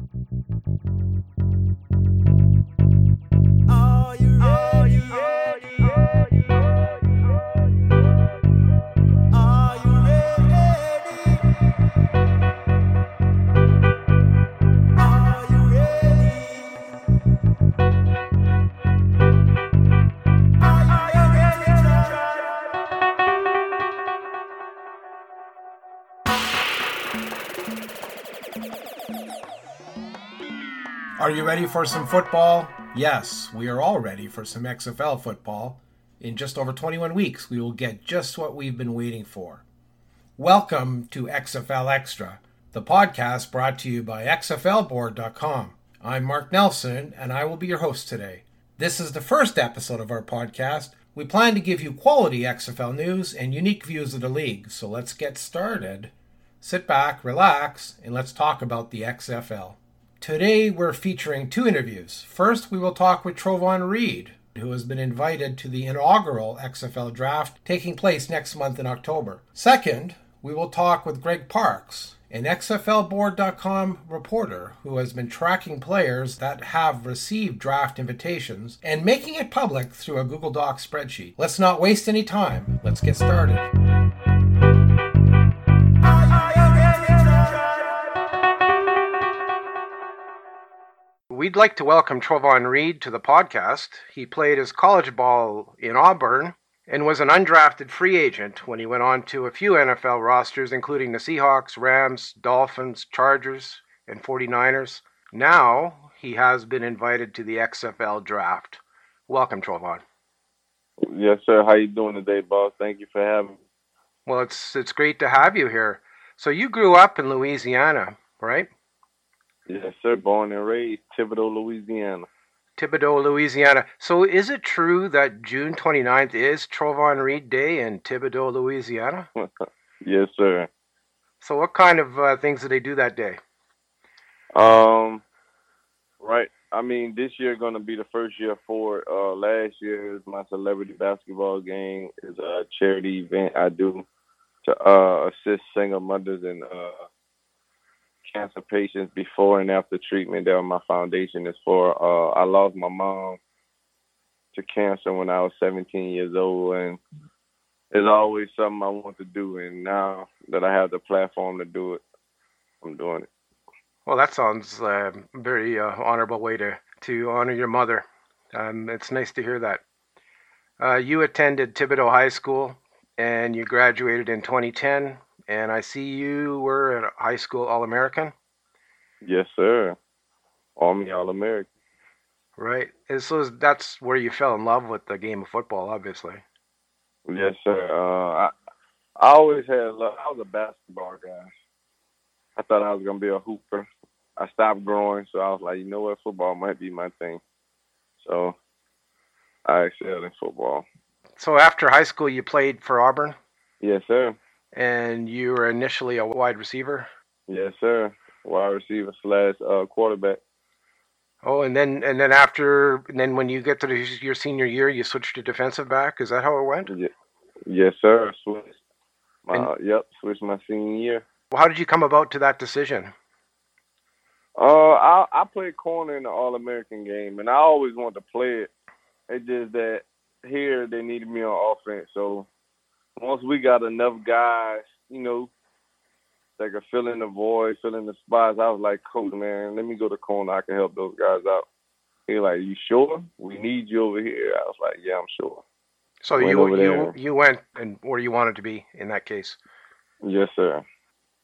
Thank you. Ready for some football? Yes, we are all ready for some XFL football. In just over 21 weeks, we will get just what we've been waiting for. Welcome to XFL Extra, the podcast brought to you by XFLboard.com. I'm Mark Nelson, and I will be your host today. This is the first episode of our podcast. We plan to give you quality XFL news and unique views of the league, so let's get started. Sit back, relax, and let's talk about the XFL. Today we're featuring two interviews. First, we will talk with Trovon Reed, who has been invited to the inaugural XFL draft taking place next month in October. Second, we will talk with Greg Parks, an XFLboard.com reporter who has been tracking players that have received draft invitations and making it public through a Google Docs spreadsheet. Let's not waste any time. Let's get started. We'd like to welcome Trovon Reed to the podcast. He played his college ball in Auburn and was an undrafted free agent when he went on to a few NFL rosters, including the Seahawks, Rams, Dolphins, Chargers, and 49ers. Now he has been invited to the XFL draft. Welcome, Trovon. Yes, sir. How you doing today, boss? Thank you for having me. Well, it's it's great to have you here. So you grew up in Louisiana, right? Yes, sir. Born and raised Thibodaux, Louisiana. Thibodaux, Louisiana. So is it true that June 29th is Trovon Reed Day in Thibodaux, Louisiana? Yes, sir. So what kind of uh, things do they do that day? Um, right. I mean, this year going to be the first year for. Uh, last year is my celebrity basketball game. is a charity event I do to uh, assist single mothers and uh, cancer patients before and after treatment. That my foundation is for. Uh, I lost my mom to cancer when I was 17 years old, and it's always something I want to do. And now that I have the platform to do it, I'm doing it. Well, that sounds uh, very uh, honorable way to, to honor your mother. Um, it's nice to hear that. Uh, you attended Thibodaux High School and you graduated in 2010. And I see you were a high school All American. Yes, sir. Army All American. Right. And so that's where you fell in love with the game of football, obviously. Yes, sir. Uh, I I always had love. I was a basketball guy. I thought I was gonna be a hooper. I stopped growing, so I was like, you know what, football might be my thing. So I excelled in football. So after high school, you played for Auburn, Yes, sir. And you were initially a wide receiver. Yes, sir. Wide receiver slash uh, quarterback. Oh, and then and then after and then when you get to the, your senior year, you switched to defensive back. Is that how it went? Ye- Yes, sir. Switched. My, And- yep, switched my senior year. How did you come about to that decision? Uh, I I played corner in the All American game, and I always wanted to play it. It's just that here they needed me on offense. So once we got enough guys, you know, that could fill in the void, fill in the spots, I was like, Coach, man, let me go to corner. I can help those guys out. He like, you sure? We need you over here. I was like, yeah, I'm sure. So Went you you you went and where you wanted to be in that case. Yes, sir.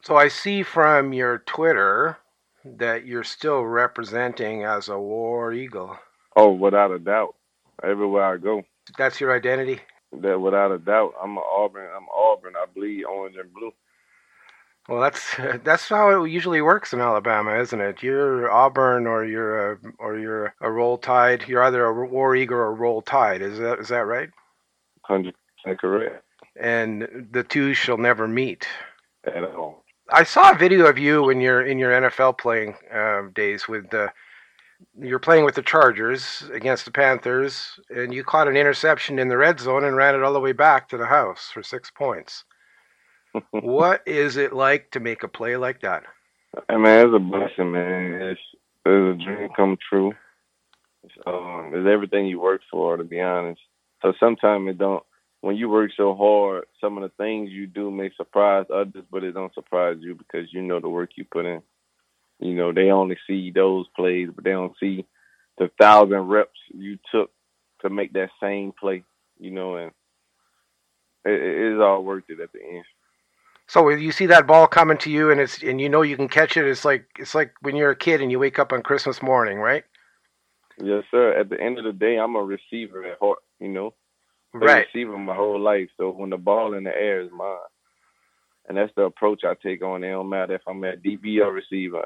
So I see from your Twitter that you're still representing as a War Eagle. Oh, without a doubt. Everywhere I go. That's your identity. That without a doubt. I'm a Auburn. I'm Auburn. I bleed orange and blue. Well, that's that's how it usually works in Alabama, isn't it? You're Auburn or you're a or you're a Roll Tide. You're either a War Eagle or a Roll Tide. Is that is that right? Hundred percent correct. And the two shall never meet. At all. I saw a video of you in your in your NFL playing uh, days with the. You're playing with the Chargers against the Panthers, and you caught an interception in the red zone and ran it all the way back to the house for six points. what is it like to make a play like that? I mean, it's a blessing, man. It's, it's a dream come true. It's, um, it's everything you work for, to be honest. So sometimes it don't. When you work so hard, some of the things you do may surprise others, but it don't surprise you because you know the work you put in. You know they only see those plays, but they don't see the thousand reps you took to make that same play. You know, and it, it is all worth it at the end. So when you see that ball coming to you and it's and you know you can catch it, it's like it's like when you're a kid and you wake up on Christmas morning, right? Yes, sir. At the end of the day, I'm a receiver at heart. You know, Been Right. receiver my whole life. So when the ball in the air is mine, and that's the approach I take on. it. It don't matter if I'm at DB or receiver.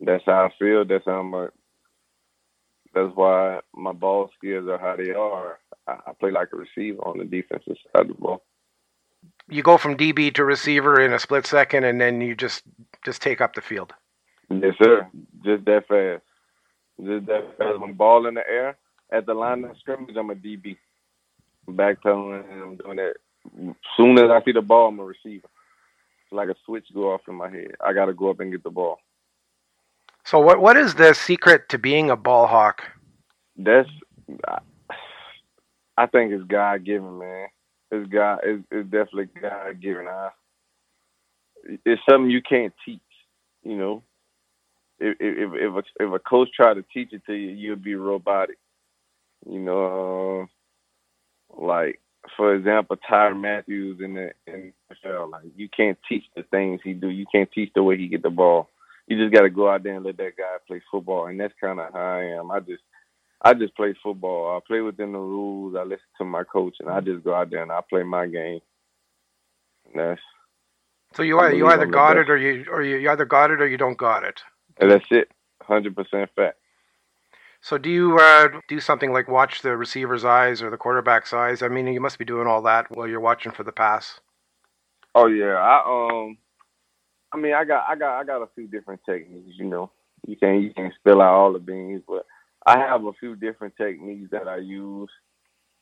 That's how I feel. That's how I'm. A, that's why my ball skills are how they are. I, I play like a receiver on the defensive side of the ball. You go from DB to receiver in a split second, and then you just just take up the field. Yes, sir. Just that fast. Just that fast. When ball in the air at the line of scrimmage, I'm a DB. Backpedaling and I'm doing that. Soon as I see the ball, I'm a receiver. It's like a switch go off in my head. I got to go up and get the ball. So what what is the secret to being a ball hawk? That's, I, think it's God given, man. It's God. It's, it's definitely God given. I, it's something you can't teach. You know, if if if a, if a coach tried to teach it to you, you'd be robotic. You know, uh, like for example, Tyrann Mathieu in the in the NFL, like you can't teach the things he do. You can't teach the way he get the ball. You just got to go out there and let that guy play football, and that's kind of how I am. I just I just play football. I play within the rules. I listen to my coach, and I just go out there and I play my game. And that's So you either you either I'm got it or you or you, you either got it or you don't got it. and that's it. Hundred percent fact. So do you uh, do something like watch the receiver's eyes or the quarterback's eyes? I mean, you must be doing all that while you're watching for the pass. Oh yeah, I um, I mean, I got, I got, I got a few different techniques. You know, you can't, you can't spill out all the beans, but I have a few different techniques that I use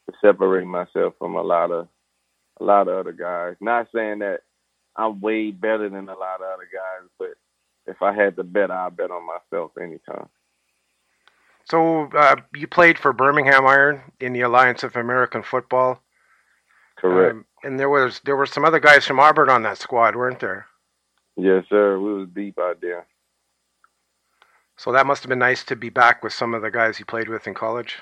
to separate myself from a lot of, a lot of other guys. Not saying that I'm way better than a lot of other guys, but if I had to bet, I'd bet on myself anytime. So uh, you played for Birmingham Iron in the Alliance of American Football. Correct. Um, and there was there were some other guys from Auburn on that squad, weren't there? Yes, sir. We was deep out there. So that must have been nice to be back with some of the guys you played with in college.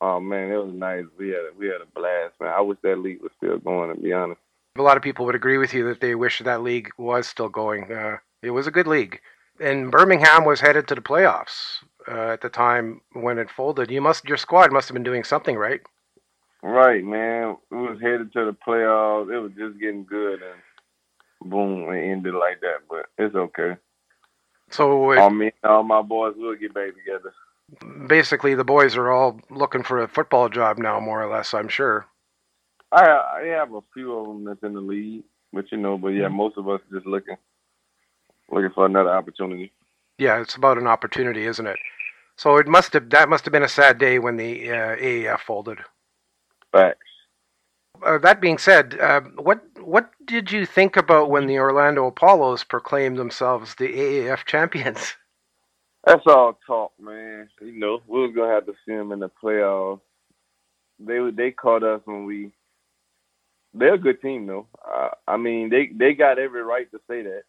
Oh man, it was nice. We had, a, we had a blast, man. I wish that league was still going. To be honest. A lot of people would agree with you that they wish that league was still going. Uh, it was a good league, and Birmingham was headed to the playoffs uh, at the time when it folded. You must your squad must have been doing something right. Right, man. We was headed to the playoffs. It was just getting good, and boom, it ended like that. But it's okay. So it, All me and all my boys will get back together. basically, the boys are all looking for a football job now, more or less. I'm sure. I I have a few of them that's in the league, but you know, but yeah, most of us just looking looking for another opportunity. Yeah, it's about an opportunity, isn't it? So it must have that must have been a sad day when the uh, AAF folded. Facts. Uh, that being said, uh, what what did you think about when the Orlando Apollos proclaimed themselves the AAF champions? That's all talk, man. You know, we was gonna have to see them in the playoffs. They they caught us when we. They're a good team, though. Uh, I mean, they they got every right to say that.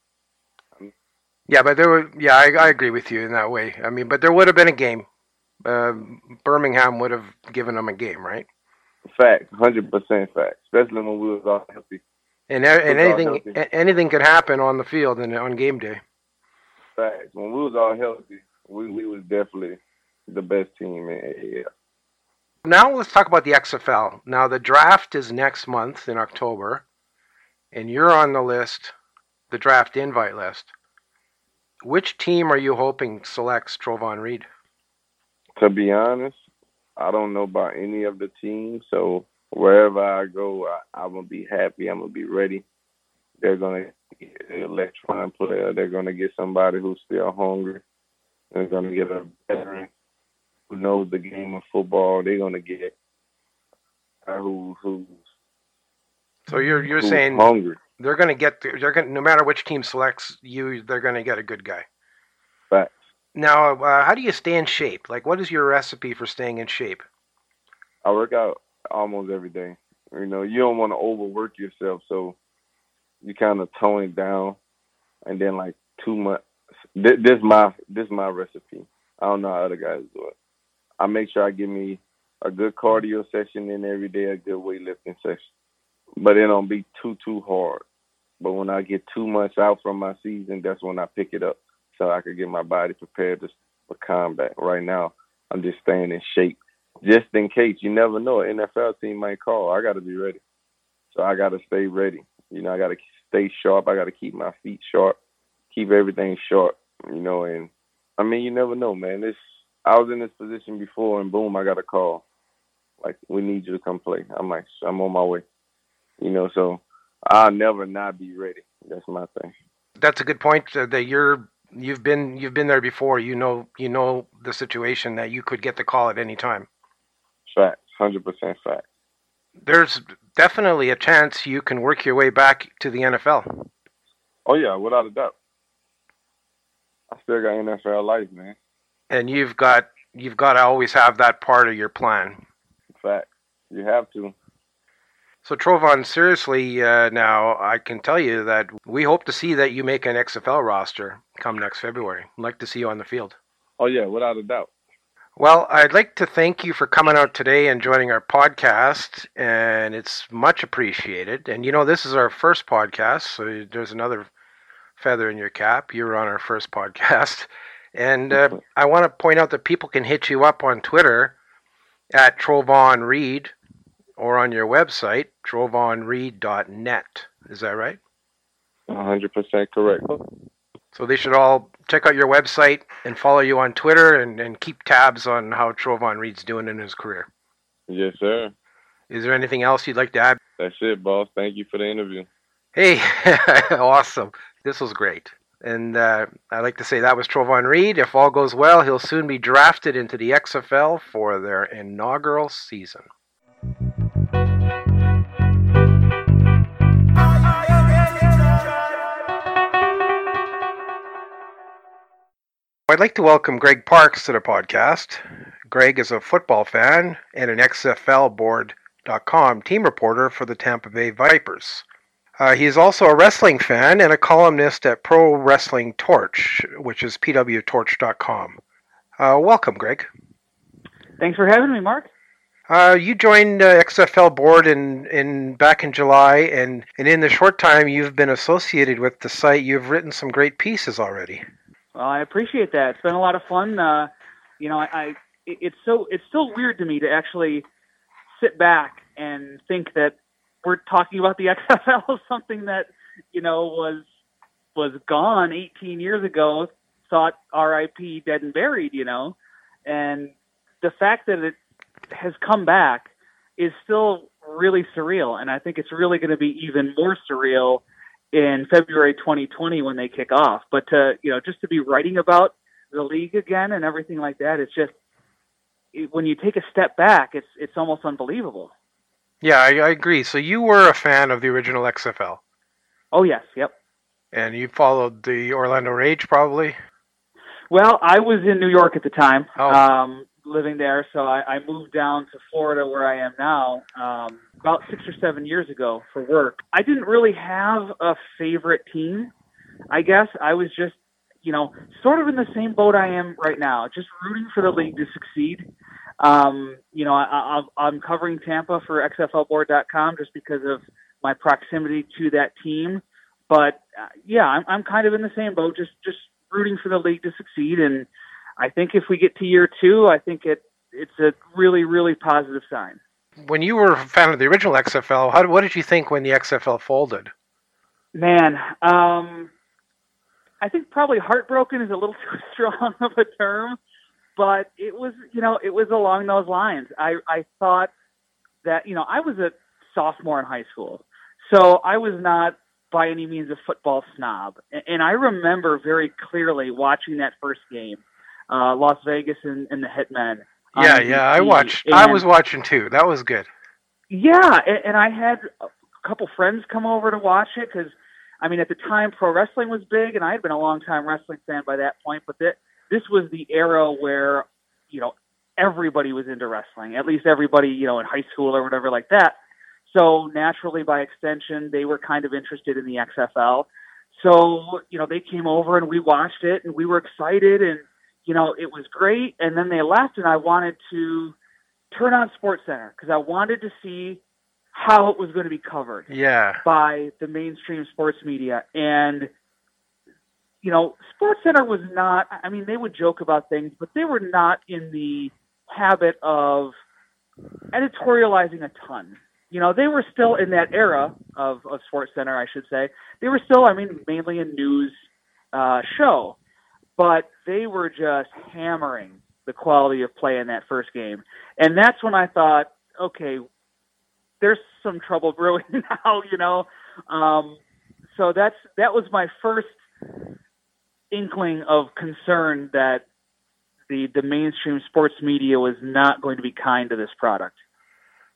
Yeah, but there were. Yeah, I, I agree with you in that way. I mean, but there would have been a game. Uh, Birmingham would have given them a game, right? Fact, hundred percent fact. Especially when we was all healthy. And, and anything anything could happen on the field and on game day. Facts. When we was all healthy, we we was definitely the best team in AAF. Now let's talk about the XFL. Now the draft is next month in October, and you're on the list, the draft invite list. Which team are you hoping selects Trovon Reed? To be honest, I don't know about any of the teams, so wherever I go, I, I'm gonna be happy. I'm gonna be ready. They're gonna get an electron player. They're gonna get somebody who's still hungry. They're gonna get a veteran who knows the game of football. They're gonna get who who's, So you're you're who's saying hungry. they're going to get they're gonna no matter which team selects you, they're going to get a good guy. Facts. Now, uh, how do you stay in shape? Like, what is your recipe for staying in shape? I work out almost every day. You know, you don't want to overwork yourself, so you kind of tone it down, and then like two months. This, this my this my recipe. I don't know how other guys do it. I make sure I give me a good cardio session in every day, a good weightlifting session, but it don't be too too hard. But when I get two months out from my season, that's when I pick it up, so I can get my body prepared to, for combat. Right now, I'm just staying in shape just in case. You never know. An NFL team might call. I got to be ready. So I got to stay ready. You know, I got to stay sharp. I got to keep my feet sharp, keep everything sharp. You know, and I mean, you never know, man. This I was in this position before, and boom, I got a call. Like, we need you to come play. I'm like, I'm on my way. You know, so I'll never not be ready. That's my thing. That's a good point. Uh, that you're you've been you've been there before. You know you know the situation that you could get the call at any time. Fact, hundred percent fact. There's definitely a chance you can work your way back to the NFL. Oh yeah, without a doubt. I still got NFL life, man. And you've got you've got to always have that part of your plan. Fact. You have to. So Trovon, seriously, uh, now I can tell you that we hope to see that you make an XFL roster come next February. I'd like to see you on the field. Oh yeah, without a doubt. Well, I'd like to thank you for coming out today and joining our podcast, and it's much appreciated. And you know, this is our first podcast, so there's another feather in your cap. You were on our first podcast. And uh, I want to point out that people can hit you up on Twitter at Trovon Reed or on your website, trovonreed.net. Is that right? 100% correct. So they should all check out your website and follow you on Twitter and, and keep tabs on how Trovon Reed's doing in his career. Yes, sir. Is there anything else you'd like to add? That's it, boss. Thank you for the interview. Hey, awesome. This was great. And uh, I'd like to say that was Trovon Reed. If all goes well, he'll soon be drafted into the XFL for their inaugural season. I'd like to welcome Greg Parks to the podcast. Greg is a football fan and an XFLboard.com team reporter for the Tampa Bay Vipers. Uh, he is also a wrestling fan and a columnist at Pro Wrestling Torch, which is pwtorch.com. Uh, welcome, Greg. Thanks for having me, Mark. Uh, you joined uh, XFL board in, in back in July, and, and in the short time you've been associated with the site, you've written some great pieces already. Well, I appreciate that. It's been a lot of fun. Uh, you know, I, I it's so it's still weird to me to actually sit back and think that we're talking about the XFL, something that you know was was gone 18 years ago, thought RIP, dead and buried. You know, and the fact that it has come back is still really surreal, and I think it's really going to be even more surreal in February 2020 when they kick off. But to you know, just to be writing about the league again and everything like that, it's just it, when you take a step back, it's it's almost unbelievable. Yeah, I, I agree. So you were a fan of the original XFL, Oh yes, yep. and you followed the Orlando Rage, probably. Well, I was in New York at the time, Oh. um, living there. So I, I moved down to Florida, where I am now, um, about six or seven years ago for work. I didn't really have a favorite team. I guess I was just, you know, sort of in the same boat I am right now, just rooting for the league to succeed. Um, you know, I, I, I'm covering Tampa for XFLboard.com just because of my proximity to that team. But uh, yeah, I'm, I'm kind of in the same boat, just just rooting for the league to succeed. And I think if we get to year two, I think it it's a really really positive sign. When you were a fan of the original XFL, how, what did you think when the XFL folded? Man, um, I think probably heartbroken is a little too strong of a term, but it was, you know, it was along those lines. I, I thought that, you know, I was a sophomore in high school, so I was not by any means a football snob. And I remember very clearly watching that first game, uh, Las Vegas and, and the Hitmen. Yeah, yeah, I watched. I was watching too. That was good. yeah, and, and I had a couple friends come over to watch it because, I mean, at the time pro wrestling was big, and I had been a long time wrestling fan by that point. But that this was the era where, you know, everybody was into wrestling. At least everybody, you know, in high school or whatever like that. So naturally, by extension, they were kind of interested in the XFL. So you know, they came over and we watched it, and we were excited, and you know, it was great. And then they left, and I wanted to turn on Sports Center because I wanted to see how it was going to be covered Yeah. by the mainstream sports media. And, you know, Sports Center was not, I mean, they would joke about things, but they were not in the habit of editorializing a ton. You know, they were still in that era of, of Sports Center, I should say. They were still, I mean, mainly a news uh, show, but they were just hammering the quality of play in that first game. And that's when I thought, okay, there's some trouble brewing now, you know. Um, so that's that was my first inkling of concern that the the mainstream sports media was not going to be kind to this product.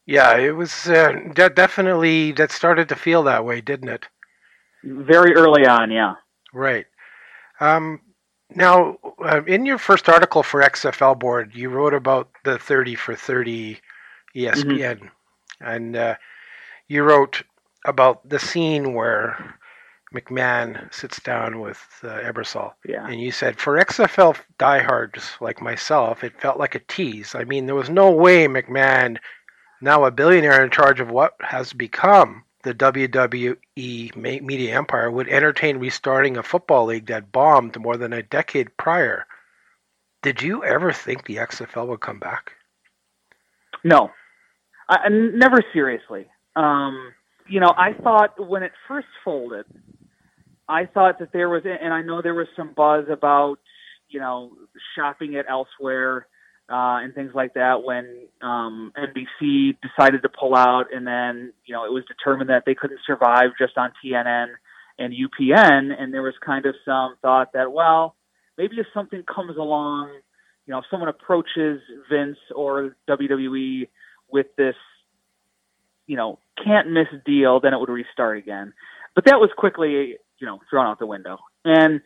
Yeah, it was uh, de- definitely that started to feel that way, didn't it? Very early on, yeah. Right. Um, now, uh, in your first article for XFL Board, you wrote about the 30 for 30 ESPN, and uh, you wrote about the scene where McMahon sits down with uh, Ebersol. Yeah. And you said, for XFL diehards like myself, it felt like a tease. I mean, there was no way McMahon, now a billionaire in charge of what has become the WWE media empire, would entertain restarting a football league that bombed more than a decade prior. Did you ever think the XFL would come back? No, I, never seriously. Um, you know, I thought when it first folded, I thought that there was, and I know there was some buzz about, you know, shopping it elsewhere uh, and things like that when um, NBC decided to pull out, and then you know it was determined that they couldn't survive just on TNN and UPN, and there was kind of some thought that well, maybe if something comes along, you know, if someone approaches Vince or WWE with this, you know, can't miss deal, then it would restart again. But that was quickly, you know, thrown out the window. And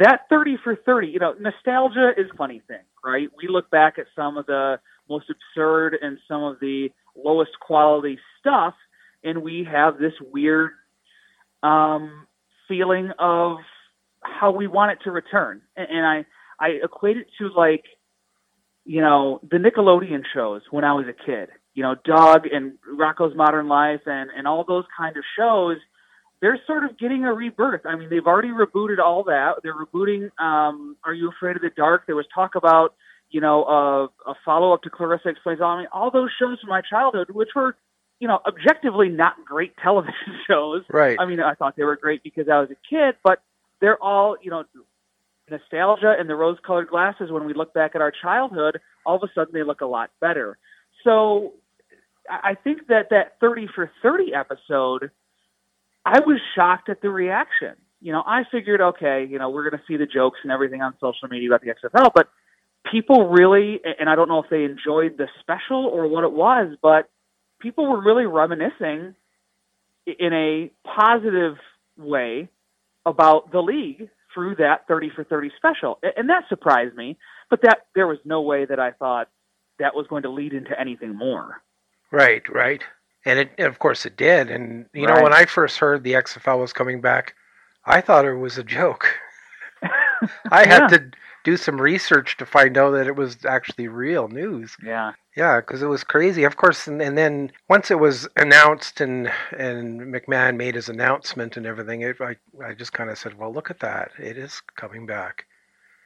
that 30 for 30, you know, nostalgia is a funny thing, right? We look back at some of the most absurd and some of the lowest quality stuff, and we have this weird um, feeling of how we want it to return. And, and I, I equate it to like, you know, the Nickelodeon shows when I was a kid. You know, Doug and Rocko's Modern Life and and all those kind of shows. They're sort of getting a rebirth. I mean, they've already rebooted all that. They're rebooting. Um, Are you afraid of the dark? There was talk about, you know, a, a follow up to Clarissa Explains All. I mean, all those shows from my childhood, which were, you know, objectively not great television shows. Right. I mean, I thought they were great because I was a kid, but they're all, you know, nostalgia and the rose colored glasses when we look back at our childhood, all of a sudden they look a lot better. So I I think that that 30 for 30 episode, I was shocked at the reaction. You know, I figured, okay, you know, we're going to see the jokes and everything on social media about the XFL, but people really, and I don't know if they enjoyed the special or what it was, but people were really reminiscing in a positive way about the league through that 30 for 30 special. And that surprised me, but that there was no way that I thought that was going to lead into anything more. Right, right. And it, of course it did. And you know, when I first heard the XFL was coming back, I thought it was a joke. I had to do some research to find out that it was actually real news. Yeah. Yeah, because it was crazy. Of course, and, and then once it was announced and and McMahon made his announcement and everything, it, I I just kind of said, well, look at that, it is coming back.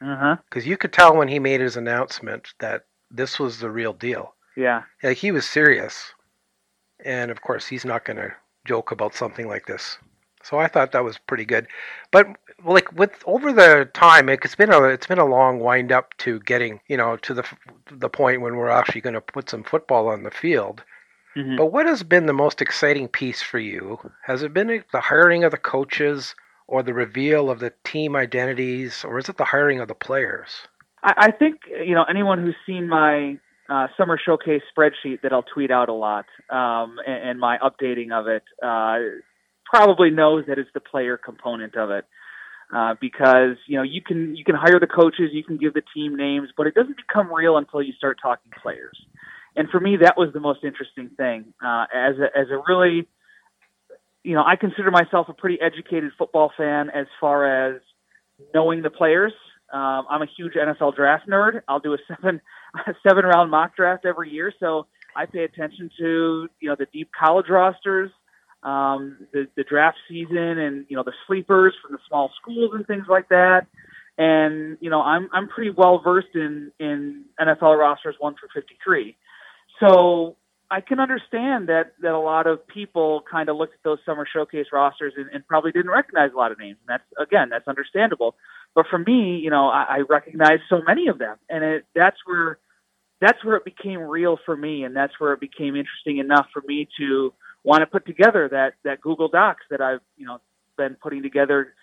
Uh-huh. Because you could tell when he made his announcement that this was the real deal. Yeah. Like he was serious, and of course he's not going to joke about something like this. So I thought that was pretty good, but like with over the time, it's been a it's been a long wind up to getting you know to the the point when we're actually going to put some football on the field. Mhm. But what has been the most exciting piece for you? Has it been the hiring of the coaches, or the reveal of the team identities, or is it the hiring of the players? I, I think you know anyone who's seen my uh, summer showcase spreadsheet that I'll tweet out a lot, um, and, and my updating of it uh, probably knows that it's the player component of it. Uh, because you know you can you can hire the coaches, you can give the team names, but it doesn't become real until you start talking players. And for me, that was the most interesting thing. Uh, as a, as a really, you know, I consider myself a pretty educated football fan as far as knowing the players. Um, I'm a huge NFL draft nerd. I'll do a seven seven round mock draft every year, so I pay attention to you know the deep college rosters um, the, the draft season and you know the sleepers from the small schools and things like that. And you know I'm I'm pretty well versed in in NFL rosters one through 53, so I can understand that that a lot of people kind of looked at those summer showcase rosters and, and probably didn't recognize a lot of names. And that's again that's understandable. But for me, you know, I, I recognize so many of them, and it, that's where that's where it became real for me, and that's where it became interesting enough for me to want to put together that that Google Docs that I've you know been putting together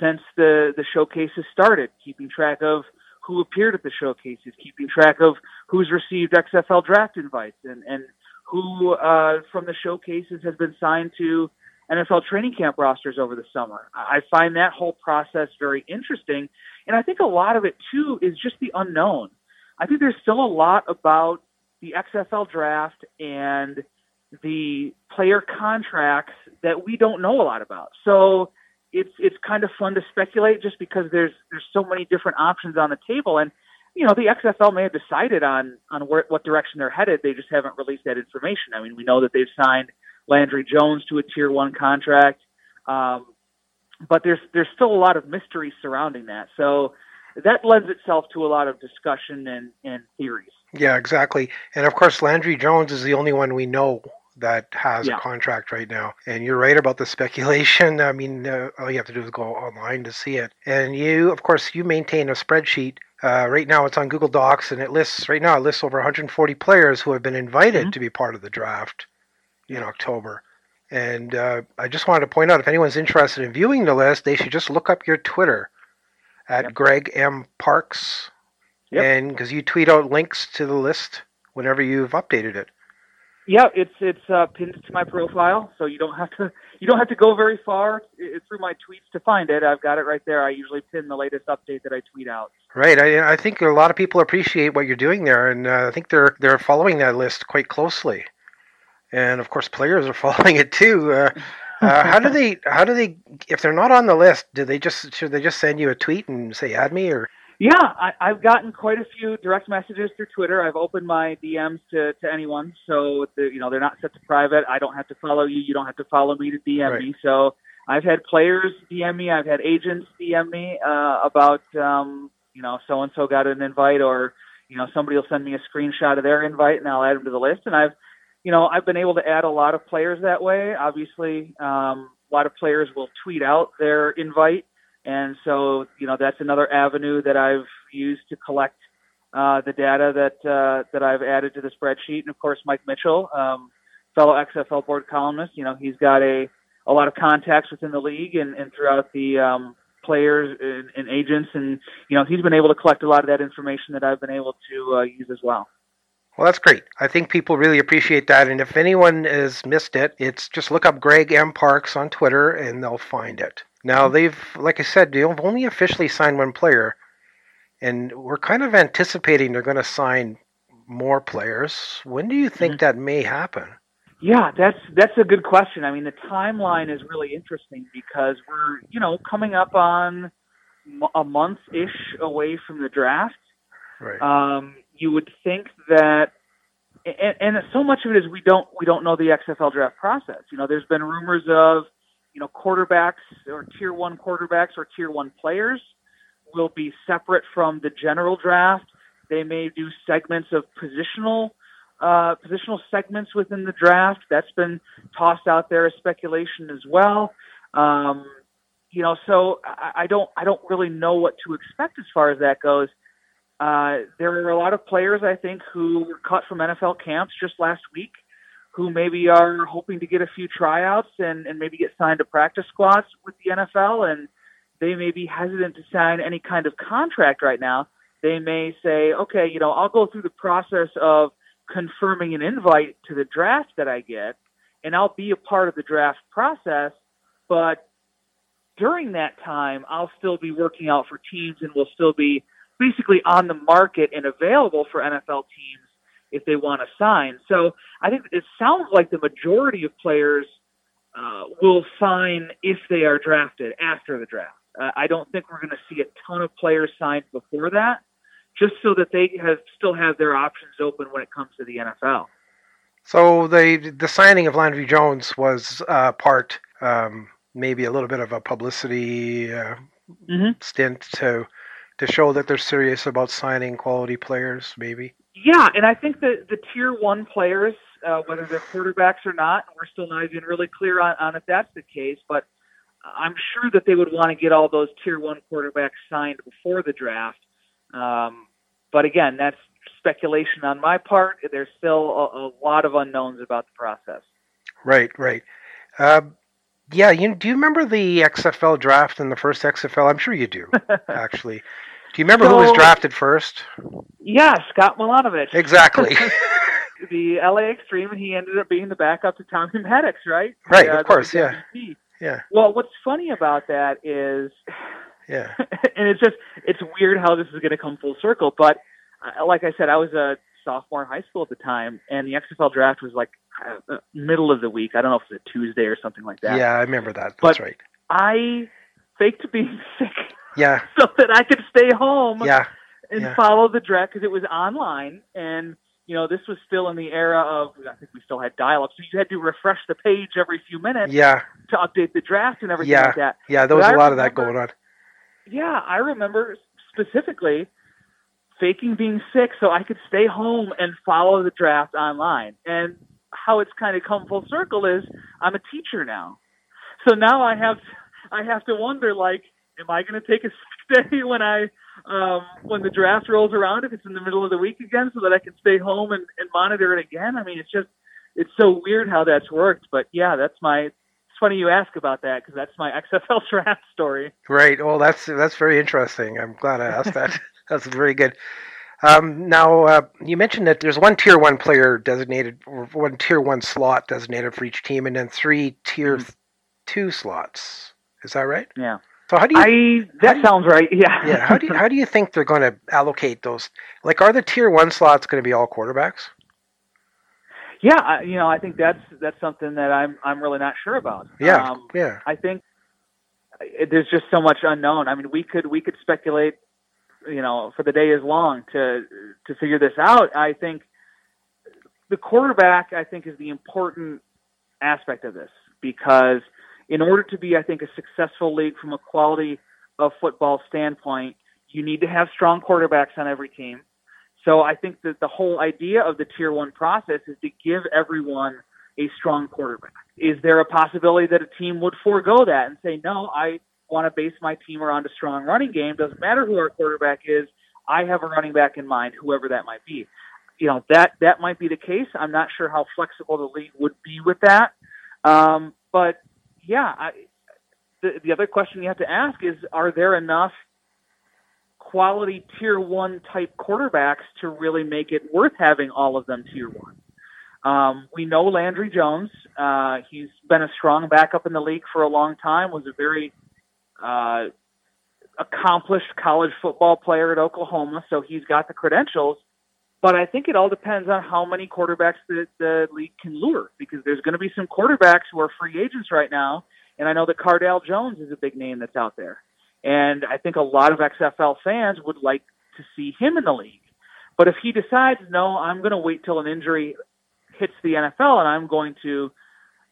since the the showcases started, keeping track of who appeared at the showcases, keeping track of who's received XFL draft invites, and and who uh, from the showcases has been signed to NFL training camp rosters over the summer. I find that whole process very interesting, and I think a lot of it too is just the unknown. I think there's still a lot about the XFL draft and the player contracts that we don't know a lot about. So it's it's kind of fun to speculate just because there's there's so many different options on the table and you know the XFL may have decided on on where, what direction they're headed they just haven't released that information. I mean we know that they've signed Landry Jones to a tier 1 contract um, but there's there's still a lot of mystery surrounding that. So that lends itself to a lot of discussion and, and theories. Yeah, exactly. And of course, Landry Jones is the only one we know that has Yeah. a contract right now. And you're right about the speculation. I mean, uh, all you have to do is go online to see it. And you, of course, you maintain a spreadsheet. Uh, right now, it's on Google Docs, and it lists right now it lists over 140 players who have been invited Mhm. to be part of the draft in October. And uh, I just wanted to point out if anyone's interested in viewing the list, they should just look up your Twitter at Yep. Greg M Parks, Yep. and because you tweet out links to the list whenever you've updated it. Yeah, it's it's uh, pinned to my profile, so you don't have to you don't have to go very far through my tweets to find it. I've got it right there. I usually pin the latest update that I tweet out. Right. I, I think a lot of people appreciate what you're doing there, and uh, I think they're they're following that list quite closely. And of course, players are following it too. Uh, uh, how do they? How do they? If they're not on the list, do they just should they just send you a tweet and say add me or? Yeah, I, I've gotten quite a few direct messages through Twitter. I've opened my DMs to, to anyone, so the, you know they're not set to private. I don't have to follow you. You don't have to follow me to DM Right. me. So I've had players DM me. I've had agents DM me uh, about um, you know so and so got an invite, or you know somebody will send me a screenshot of their invite, and I'll add them to the list. And I've you know I've been able to add a lot of players that way. Obviously, um, a lot of players will tweet out their invite. And so, you know, that's another avenue that I've used to collect uh, the data that uh, that I've added to the spreadsheet. And of course, Mike Mitchell, um, fellow XFL board columnist, you know, he's got a a lot of contacts within the league and, and throughout the um, players and, and agents, and you know, he's been able to collect a lot of that information that I've been able to uh, use as well. Well, that's great. I think people really appreciate that. And if anyone has missed it, it's just look up Greg M Parks on Twitter and they'll find it. Now they've, like I said, they've only officially signed one player, and we're kind of anticipating they're going to sign more players. When do you think that may happen? Yeah, that's that's a good question. I mean, the timeline is really interesting because we're you know coming up on a month ish away from the draft. Right. Um, you would think that, and, and so much of it is we don't we don't know the XFL draft process. You know, there's been rumors of you know quarterbacks or tier one quarterbacks or tier one players will be separate from the general draft. They may do segments of positional uh, positional segments within the draft. That's been tossed out there as speculation as well. Um, you know, so I, I don't I don't really know what to expect as far as that goes. Uh, there are a lot of players I think who were cut from NFL camps just last week, who maybe are hoping to get a few tryouts and, and maybe get signed to practice squads with the NFL, and they may be hesitant to sign any kind of contract right now. They may say, okay, you know, I'll go through the process of confirming an invite to the draft that I get, and I'll be a part of the draft process, but during that time, I'll still be working out for teams and will still be basically on the market and available for NFL teams if they want to sign. So I think it sounds like the majority of players uh, will sign if they are drafted after the draft. Uh, I don't think we're going to see a ton of players signed before that, just so that they have still have their options open when it comes to the NFL. So the the signing of Landry Jones was uh, part, um, maybe a little bit of a publicity uh, Mm-hmm. stint to to show that they're serious about signing quality players. Maybe. Yeah, and I think that the tier one players, uh, whether they're quarterbacks or not, we're still not even really clear on, on if that's the case, but I'm sure that they would want to get all those tier one quarterbacks signed before the draft. Um, but again, that's speculation on my part. There's still a, a lot of unknowns about the process. Right. Right. Uh, yeah. You do you remember the XFL draft and the first XFL? I'm sure you do. actually. Do you remember who was drafted first? Yeah, Scott Milanovich. Exactly. the LA Xtreme, and he ended up being the backup to Tommy Maddox, right? Right, The, of course, yeah. Yeah. Well, what's funny about that is Yeah. and it's just it's weird how this is going to come full circle. But uh, like I said, I was a sophomore in high school at the time, and the XFL draft was like uh, middle of the week. I don't know if it's a Tuesday or something like that. Yeah. I remember that. That's But- right. I faked being sick Yeah. so that I could stay home Yeah. and yeah. follow the draft because it was online and. You know, this was still in the era of I think we still had dial-up, so you had to refresh the page every few minutes Yeah. to update the draft and everything Yeah. like that. Yeah. There was But a I lot of that going on. Yeah, I remember specifically faking being sick so I could stay home and follow the draft online. And how it's kind of come full circle is I'm a teacher now. So now I have I have to wonder like am I going to take a sick day when I um when the draft rolls around if it's in the middle of the week again so that I can stay home and, and monitor it again? I mean, it's just it's so weird how that's worked, but yeah, that's my it's funny you ask about that because that's my XFL draft story. Right. Well, that's that's very interesting. I'm glad I asked that. that's very good. Um, now, uh, you mentioned that there's one tier one player designated, or one tier one slot designated for each team, and then three tier Mhm. two slots. Is that right? Yeah. So how do you? I that you- sounds right. Yeah. yeah. How do you, how do you think they're going to allocate those? Like, are the tier one slots going to be all quarterbacks? yeah. I, you know, I think that's that's something that I'm I'm really not sure about. Yeah. Um, yeah. I think it, there's just so much unknown. I mean, we could we could speculate, you know, for the day is long to to figure this out. I think the quarterback, I think, is the important aspect of this because in order to be, I think, a successful league from a quality of football standpoint, you need to have strong quarterbacks on every team. So I think that the whole idea of the tier one process is to give everyone a strong quarterback. Is there a possibility that a team would forego that and say, no, I want to base my team around a strong running game? Doesn't matter who our quarterback is. I have a running back in mind, whoever that might be. You know that that might be the case. I'm not sure how flexible the league would be with that. Um, but yeah, I, the the other question you have to ask is: Are there enough quality tier one type quarterbacks to really make it worth having all of them tier one? Um, we know Landry Jones. Uh, he's been a strong backup in the league for a long time. Was a very uh, accomplished college football player at Oklahoma, so he's got the credentials. But I think it all depends on how many quarterbacks the, the league can lure, because there's going to be some quarterbacks who are free agents right now, and I know that Cardale Jones is a big name that's out there, and I think a lot of XFL fans would like to see him in the league. But if he decides, no, I'm going to wait till an injury hits the NFL, and I'm going to,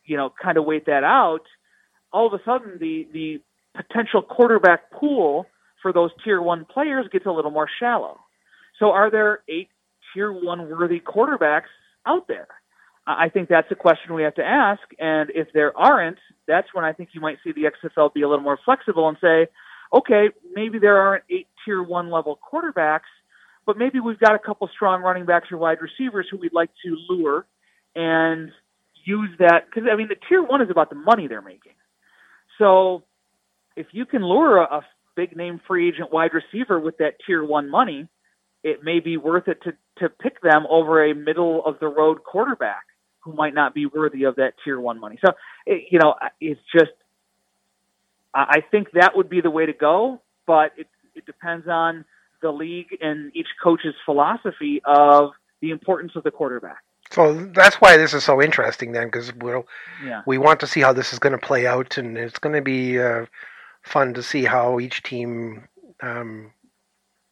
you know, kind of wait that out, all of a sudden the the potential quarterback pool for those tier one players gets a little more shallow. So are there eight tier one worthy quarterbacks out there? I think that's a question we have to ask. And if there aren't, that's when I think you might see the XFL be a little more flexible and say, okay, maybe there aren't eight tier one level quarterbacks, but maybe we've got a couple strong running backs or wide receivers who we'd like to lure and use that. Because, I mean, the tier one is about the money they're making. So if you can lure a, a big name free agent wide receiver with that tier one money, it may be worth it to to pick them over a middle of the road quarterback who might not be worthy of that tier one money. So, it, you know, it's just I think that would be the way to go, but it it depends on the league and each coach's philosophy of the importance of the quarterback. So that's why this is so interesting then, because we'll Yeah. we want to see how this is going to play out, and it's going to be uh, fun to see how each team um,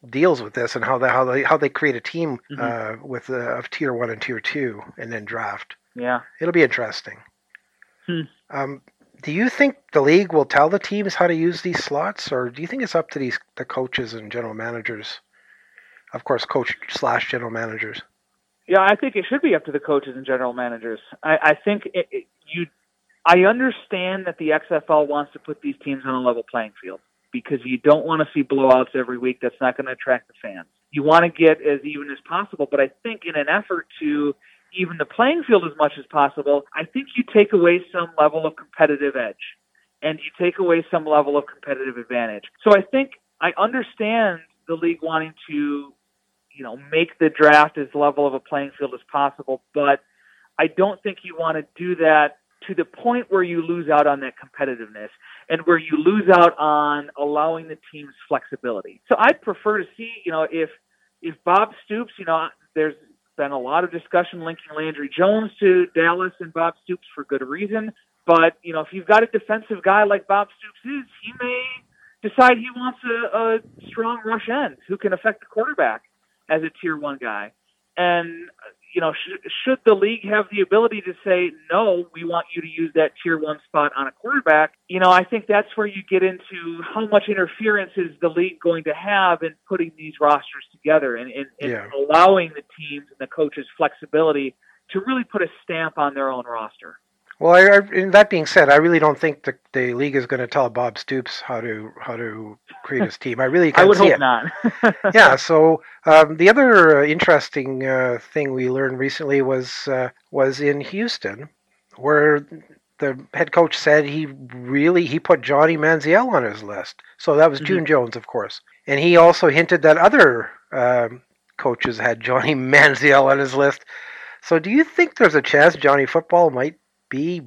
deals with this and how they how they how they create a team Mhm. uh, with uh, of tier one and tier two, and then draft. Yeah. It'll be interesting. Hmm. Um, do you think the league will tell the teams how to use these slots, or do you think it's up to these the coaches and general managers? Of course, coach slash general managers. Yeah, I think it should be up to the coaches and general managers. I, I think it, it, you. I understand that the XFL wants to put these teams on a level playing field because you don't want to see blowouts every week. That's not going to attract the fans. You want to get as even as possible, but I think in an effort to even the playing field as much as possible, I think you take away some level of competitive edge and you take away some level of competitive advantage. So I think I understand the league wanting to you know, make the draft as level of a playing field as possible. But I don't think you want to do that to the point where you lose out on that competitiveness and where you lose out on allowing the team's flexibility. So I'd prefer to see, you know, if if Bob Stoops, you know, there's been a lot of discussion linking Landry Jones to Dallas and Bob Stoops for good reason. But, you know, if you've got a defensive guy like Bob Stoops is, he may decide he wants a, a strong rush end who can affect the quarterback as a tier one guy. And, you know, sh- should the league have the ability to say, no, we want you to use that tier one spot on a quarterback, you know, I think that's where you get into how much interference is the league going to have in putting these rosters together and, and, and Yeah. allowing the teams and the coaches flexibility to really put a stamp on their own roster. Well, I, I, that being said, I really don't think the, the league is going to tell Bob Stoops how to how to create his team. I really can't I would see hope it. not. yeah. So um, the other uh, interesting uh, thing we learned recently was uh, was in Houston, where the head coach said he really he put Johnny Manziel on his list. So that was Mhm. June Jones, of course, and he also hinted that other um, coaches had Johnny Manziel on his list. So do you think there's a chance Johnny Football might be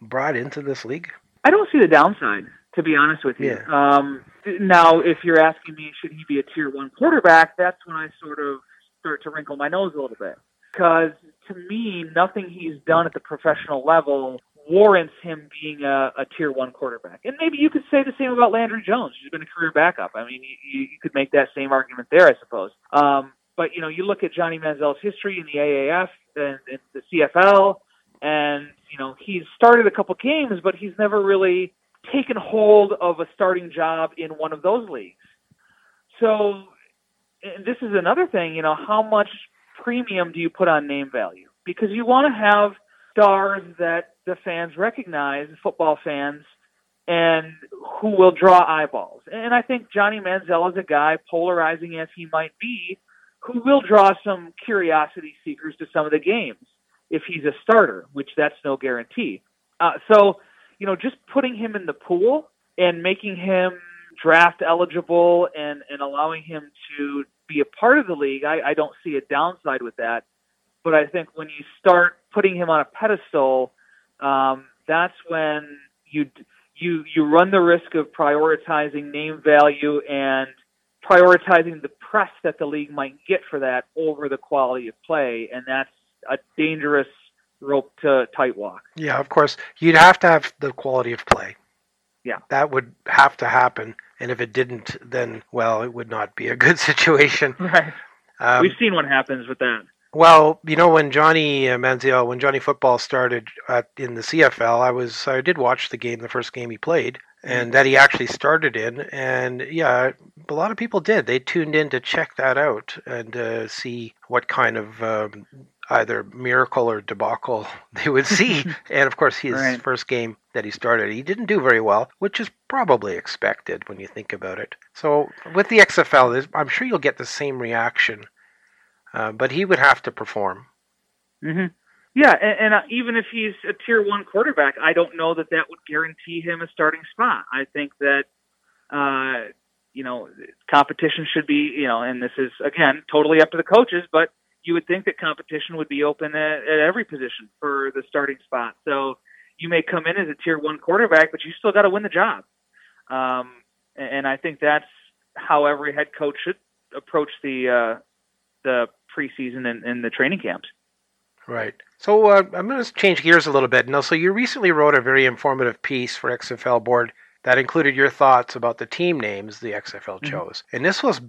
brought into this league? I don't see the downside, to be honest with you. Um, now, if you're asking me, should he be a tier one quarterback? That's when I sort of start to wrinkle my nose a little bit. Because to me, nothing he's done at the professional level warrants him being a, a tier one quarterback. And maybe you could say the same about Landry Jones, who's been a career backup. I mean, you, you could make that same argument there, I suppose. Um, but you know, you look at Johnny Manziel's history in the AAF and, and the CFL, and you know he's started a couple games, but he's never really taken hold of a starting job in one of those leagues. So, and this is another thing. You know, how much premium do you put on name value? Because you want to have stars that the fans recognize, football fans, and who will draw eyeballs. And I think Johnny Manziel is a guy, polarizing as he might be, who will draw some curiosity seekers to some of the games if he's a starter, which that's no guarantee. Uh, so, you know, just putting him in the pool and making him draft eligible and, and allowing him to be a part of the league, I, I don't see a downside with that. But I think when you start putting him on a pedestal, um, that's when you you you run the risk of prioritizing name value and prioritizing the press that the league might get for that over the quality of play, and that's a dangerous rope to tight walk. Yeah, of course. You'd have to have the quality of play. Yeah. That would have to happen. And if it didn't, then, well, it would not be a good situation. Right. Um, We've seen what happens with that. well, you know, when Johnny Manziel, when Johnny Football started at, in the CFL, I was, I did watch the game, the first game he played, and that he actually started in. And yeah, a lot of people did. They tuned in to check that out and uh, see what kind of um, either miracle or debacle they would see. and of course, his Right. first game that he started, he didn't do very well, which is probably expected when you think about it. So with the XFL, I'm sure you'll get the same reaction, uh, but he would have to perform. hmm Yeah, and, and uh, even if he's a tier one quarterback, I don't know that that would guarantee him a starting spot. I think that, uh, you know, competition should be, you know, and this is again totally up to the coaches, but you would think that competition would be open at, at every position for the starting spot. So you may come in as a tier one quarterback, but you still got to win the job. Um, and I think that's how every head coach should approach the uh, the preseason and, and the training camps. Right. So uh, I'm going to change gears a little bit. Now, so you recently wrote a very informative piece for XFL Board that included your thoughts about the team names the XFL Mhm. chose, and this was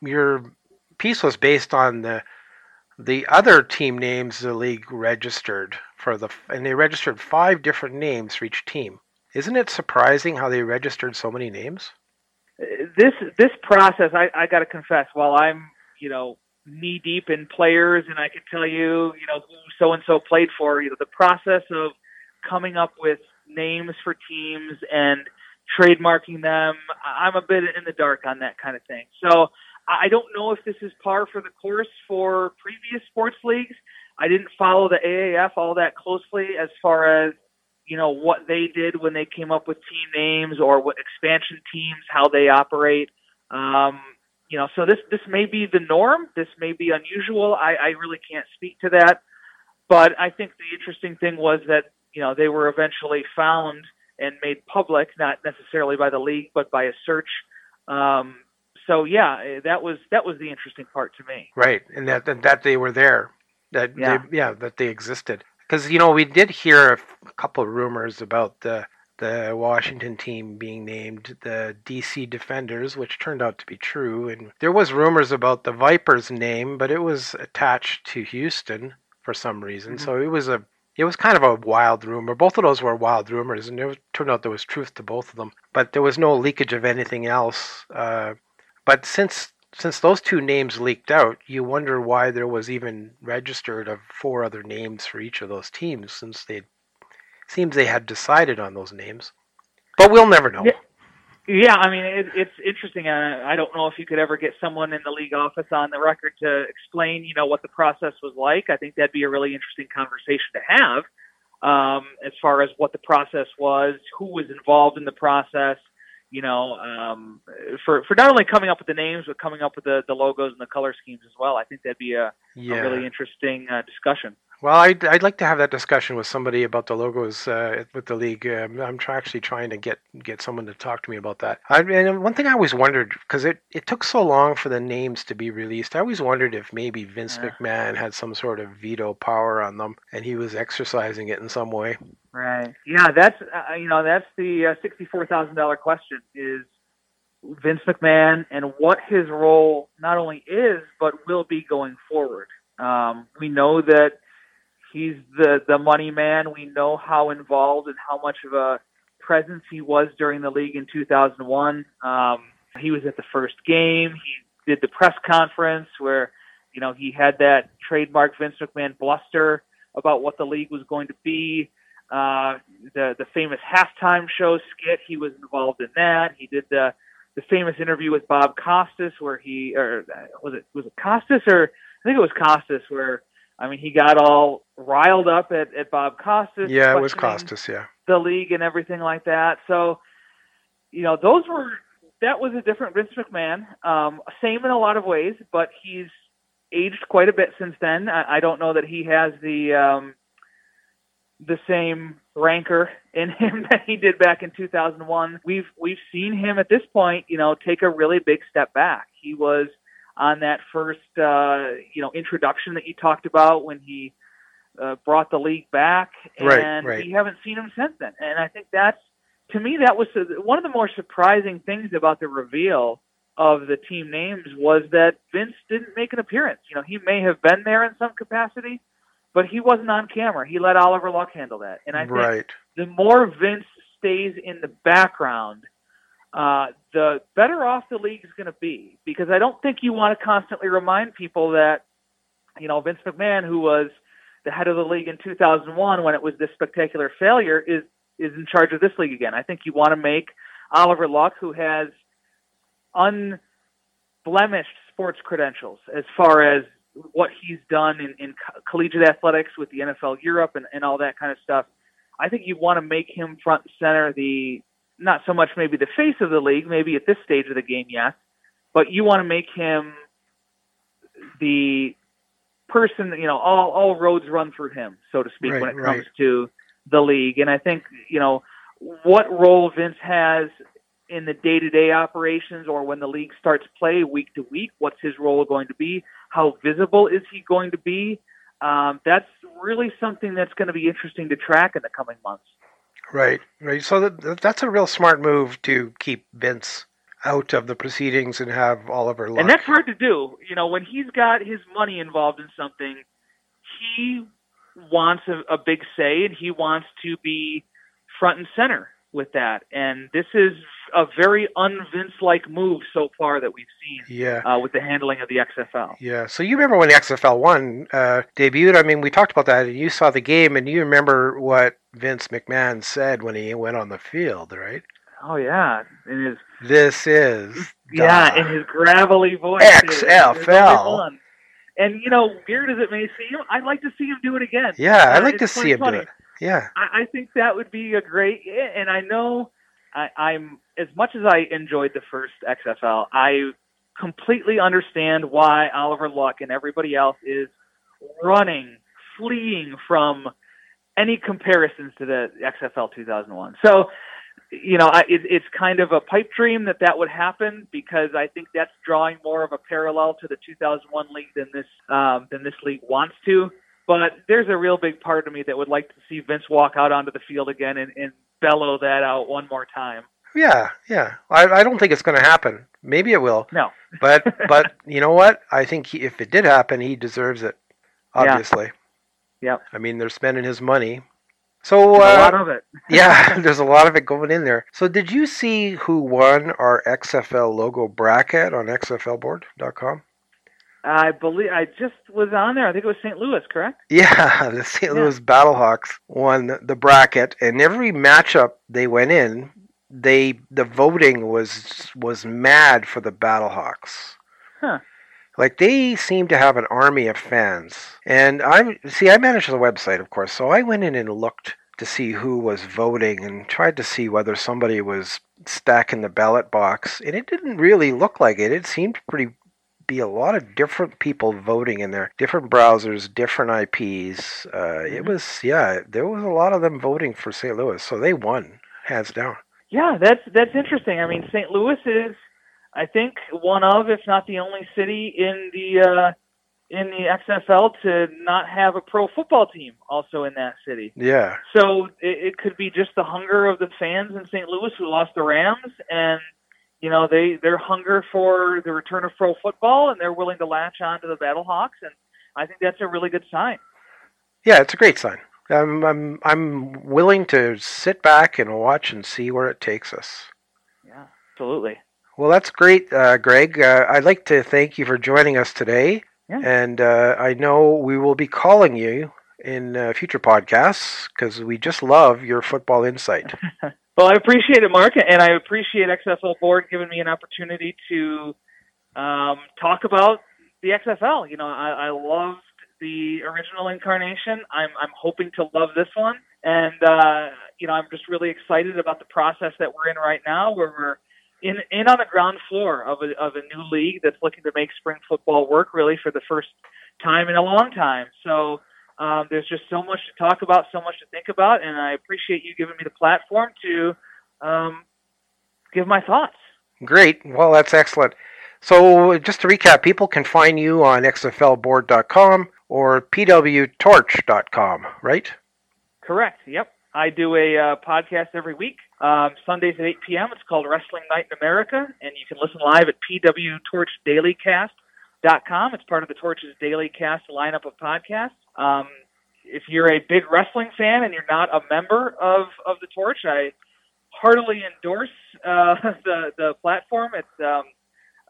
your piece was based on the the other team names the league registered for the and they registered five different names for each team. Isn't it surprising how they registered so many names? this this process I, I got to confess while I'm you know knee deep in players and I could tell you you know who so and so played for you know the process of coming up with names for teams and trademarking them I'm a bit in the dark on that kind of thing so I don't know if this is par for the course for previous sports leagues. I didn't follow the AAF all that closely as far as you know what they did when they came up with team names or what expansion teams how they operate. Um, you know so this this may be the norm. This may be unusual. I, I really can't speak to that. But I think the interesting thing was that you know they were eventually found and made public not necessarily by the league but by a search um, so yeah eh, that was that was the interesting part to me Right, and that that, that they were there, that Yeah. they, yeah, that they existed. Because you know we did hear a f- couple of rumors about the the Washington team being named the DC Defenders, which turned out to be true, and there was rumors about the Vipers name, but it was attached to Houston for some reason. Mhm. So it was a it was kind of a wild rumor. Both of those were wild rumors, and it was, turned out there was truth to both of them. But there was no leakage of anything else. Uh, but since since those two names leaked out, you wonder why there was even registered of four other names for each of those teams, since they seems they had decided on those names. But we'll never know. Yeah. I mean it, it's interesting. Uh, I don't know if you could ever get someone in the league office on the record to explain, you know, what the process was like. I think that'd be a really interesting conversation to have, um, as far as what the process was, who was involved in the process. You know, um, for for not only coming up with the names, but coming up with the, the logos and the color schemes as well. I think that'd be a, Yeah. a really interesting uh, discussion. Well, I'd, I'd like to have that discussion with somebody about the logos uh, with the league. Um, I'm try, actually trying to get get someone to talk to me about that. I, and one thing I always wondered, because it, it took so long for the names to be released, I always wondered if maybe Vince Yeah. McMahon had some sort of veto power on them, and he was exercising it in some way. Right. Yeah, that's uh, you know that's the uh, sixty-four thousand dollar question is Vince McMahon and what his role not only is but will be going forward. Um, we know that he's the the money man. We know how involved and how much of a presence he was during the league in 2001. Um, he was at the first game. He did the press conference where you know he had that trademark Vince McMahon bluster about what the league was going to be uh, the the famous halftime show skit. He was involved in that. He did the the famous interview with Bob Costas, where he or was it was it Costas or I think it was Costas, where I mean he got all riled up at, at Bob Costas. Yeah, it was Costas. Yeah. the league and everything like that. So, you know, those were that was a different Vince McMahon. Um, same in a lot of ways, but he's aged quite a bit since then. I, I don't know that he has the um, the same rancor in him that he did back in 2001. We've we've seen him at this point, you know, take a really big step back. He was on that first uh, you know introduction that you talked about when he uh, brought the league back, and right. we haven't seen him since then. And I think that's to me that was one of the more surprising things about the reveal of the team names was that Vince didn't make an appearance. You know, he may have been there in some capacity, but he wasn't on camera. He let Oliver Luck handle that. And I think right. the more Vince stays in the background, uh, the better off the league is going to be. Because I don't think you want to constantly remind people that, you know, Vince McMahon, who was the head of the league in 2001 when it was this spectacular failure, is is in charge of this league again. I think you want to make Oliver Luck, who has unblemished sports credentials as far as what he's done in, in collegiate athletics with the NFL Europe and, and all that kind of stuff. I think you want to make him front and center the not so much maybe the face of the league, maybe at this stage of the game, yes, but you want to make him the person, you know, all, all roads run through him, so to speak, Right, when it right. comes to the league. And I think, you know, what role Vince has in the day-to-day operations or when the league starts play week to week, what's his role going to be? How visible is he going to be? Um, that's really something that's going to be interesting to track in the coming months. Right, right. So that, that's a real smart move to keep Vince out of the proceedings and have Oliver Luck. And that's hard to do. You know, when he's got his money involved in something, he wants a, a big say and he wants to be front and center with that. And this is a very un-Vince like move so far that we've seen yeah. uh, with the handling of the XFL. Yeah. So you remember when the XFL one uh, debuted? I mean, we talked about that, and you saw the game, and you remember what Vince McMahon said when he went on the field, right? Oh yeah, in his This is yeah, in his gravelly voice. XFL. And you know, weird as it may seem, I'd like to see him do it again. yeah. I'd Uh, like to see him do it. Yeah. I, I think that would be a great, and I know I, I'm as much as I enjoyed the first XFL, I completely understand why Oliver Luck and everybody else is running, fleeing from any comparisons to the XFL 2001. So, you know, I, it, it's kind of a pipe dream that that would happen because I think that's drawing more of a parallel to the 2001 league than this um, than this league wants to. But there's a real big part of me that would like to see Vince walk out onto the field again and, and bellow that out one more time. Yeah. Yeah. I, I don't think it's going to happen. Maybe it will. No, But but you know what? I think he, if it did happen, he deserves it. Obviously. Yeah. Yep. I mean, they're spending his money. So a uh, lot of it. yeah, there's a lot of it going in there. So did you see who won our XFL logo bracket on XFLboard.com? I believe I just was on there. I think it was St. Louis, correct? Yeah, the St. Yeah. Louis Battlehawks won the bracket, and every matchup they went in, they the voting was was mad for the Battlehawks. Huh. Like they seem to have an army of fans, and I see. I manage the website, of course, so I went in and looked to see who was voting and tried to see whether somebody was stacking the ballot box, and it didn't really look like it. It seemed pretty be a lot of different people voting in there, different browsers, different IPs. Uh, It Mhm. was yeah, there was a lot of them voting for St. Louis, so they won hands down. Yeah, that's that's interesting. I mean, St. Louis is, I think, one of, if not the only city in the uh, in the XFL to not have a pro football team also in that city. Yeah, So it, it could be just the hunger of the fans in St. Louis who lost the Rams, and you know they their hunger for the return of pro football, and they're willing to latch on to the Battlehawks, and I think that's a really good sign. yeah, it's a great sign. I'm I'm I'm willing to sit back and watch and see where it takes us. Yeah, absolutely. Well, that's great, uh, Greg. Uh, I'd like to thank you for joining us today. Yeah. And uh, I know we will be calling you in uh, future podcasts because we just love your football insight. Well, I appreciate it, Mark, and I appreciate XFL Board giving me an opportunity to um, talk about the XFL. You know, I, I loved the original incarnation. I'm I'm hoping to love this one, and uh, you know, I'm just really excited about the process that we're in right now, where we're in in on the ground floor of a of a new league that's looking to make spring football work really for the first time in a long time. So. Um, there's just so much to talk about, so much to think about, and I appreciate you giving me the platform to um, give my thoughts. Great. Well, that's excellent. So, just to recap, people can find you on xflboard.com or pwtorch.com, right? Correct. Yep. I do a uh, podcast every week, um, Sundays at 8 p.m. It's called Wrestling Night in America, and you can listen live at pwtorchdailycast.com. It's part of the Torch's Daily Cast lineup of podcasts. Um, if you're a big wrestling fan and you're not a member of, of the Torch, I heartily endorse uh, the the platform. It's um,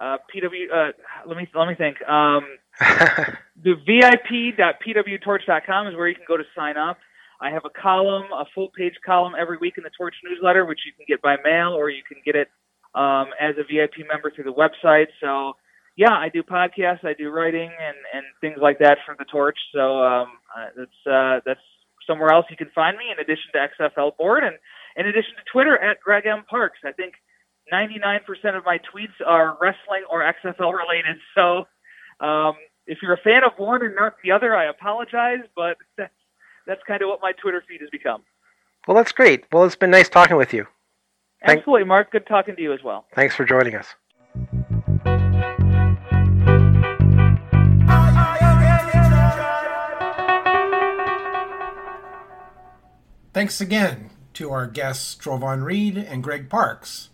uh, PW. Uh, let me let me think. Um, the VIP.pwtorch.com is where you can go to sign up. I have a column, a full page column every week in the Torch newsletter, which you can get by mail or you can get it um, as a VIP member through the website. So, yeah, I do podcasts, I do writing, and, and things like that for the Torch. So um, uh, that's uh, that's somewhere else you can find me in addition to XFL Board. And in addition to Twitter at Greg M. Parks. I think 99% of my tweets are wrestling or XFL related. So um, if you're a fan of one and not the other, I apologize, but that's, that's kind of what my Twitter feed has become. Well, that's great. Well, it's been nice talking with you. Absolutely, Mark. Good talking to you as well. Thanks for joining us. Thanks again to our guests, Trovon Reed and Greg Parks.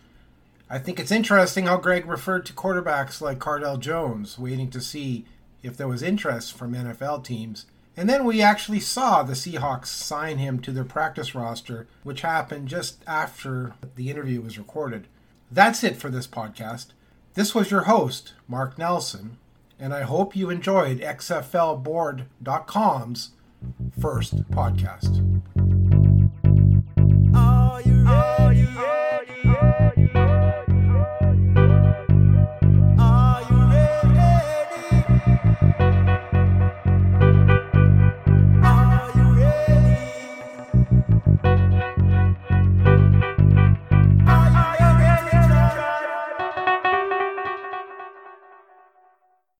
I think it's interesting how Greg referred to quarterbacks like Cardale Jones, waiting to see if there was interest from NFL teams. And then we actually saw the Seahawks sign him to their practice roster, which happened just after the interview was recorded. That's it for this podcast. This was your host, Mark Nelson, and I hope you enjoyed XFLboard.com's first podcast. Oh, you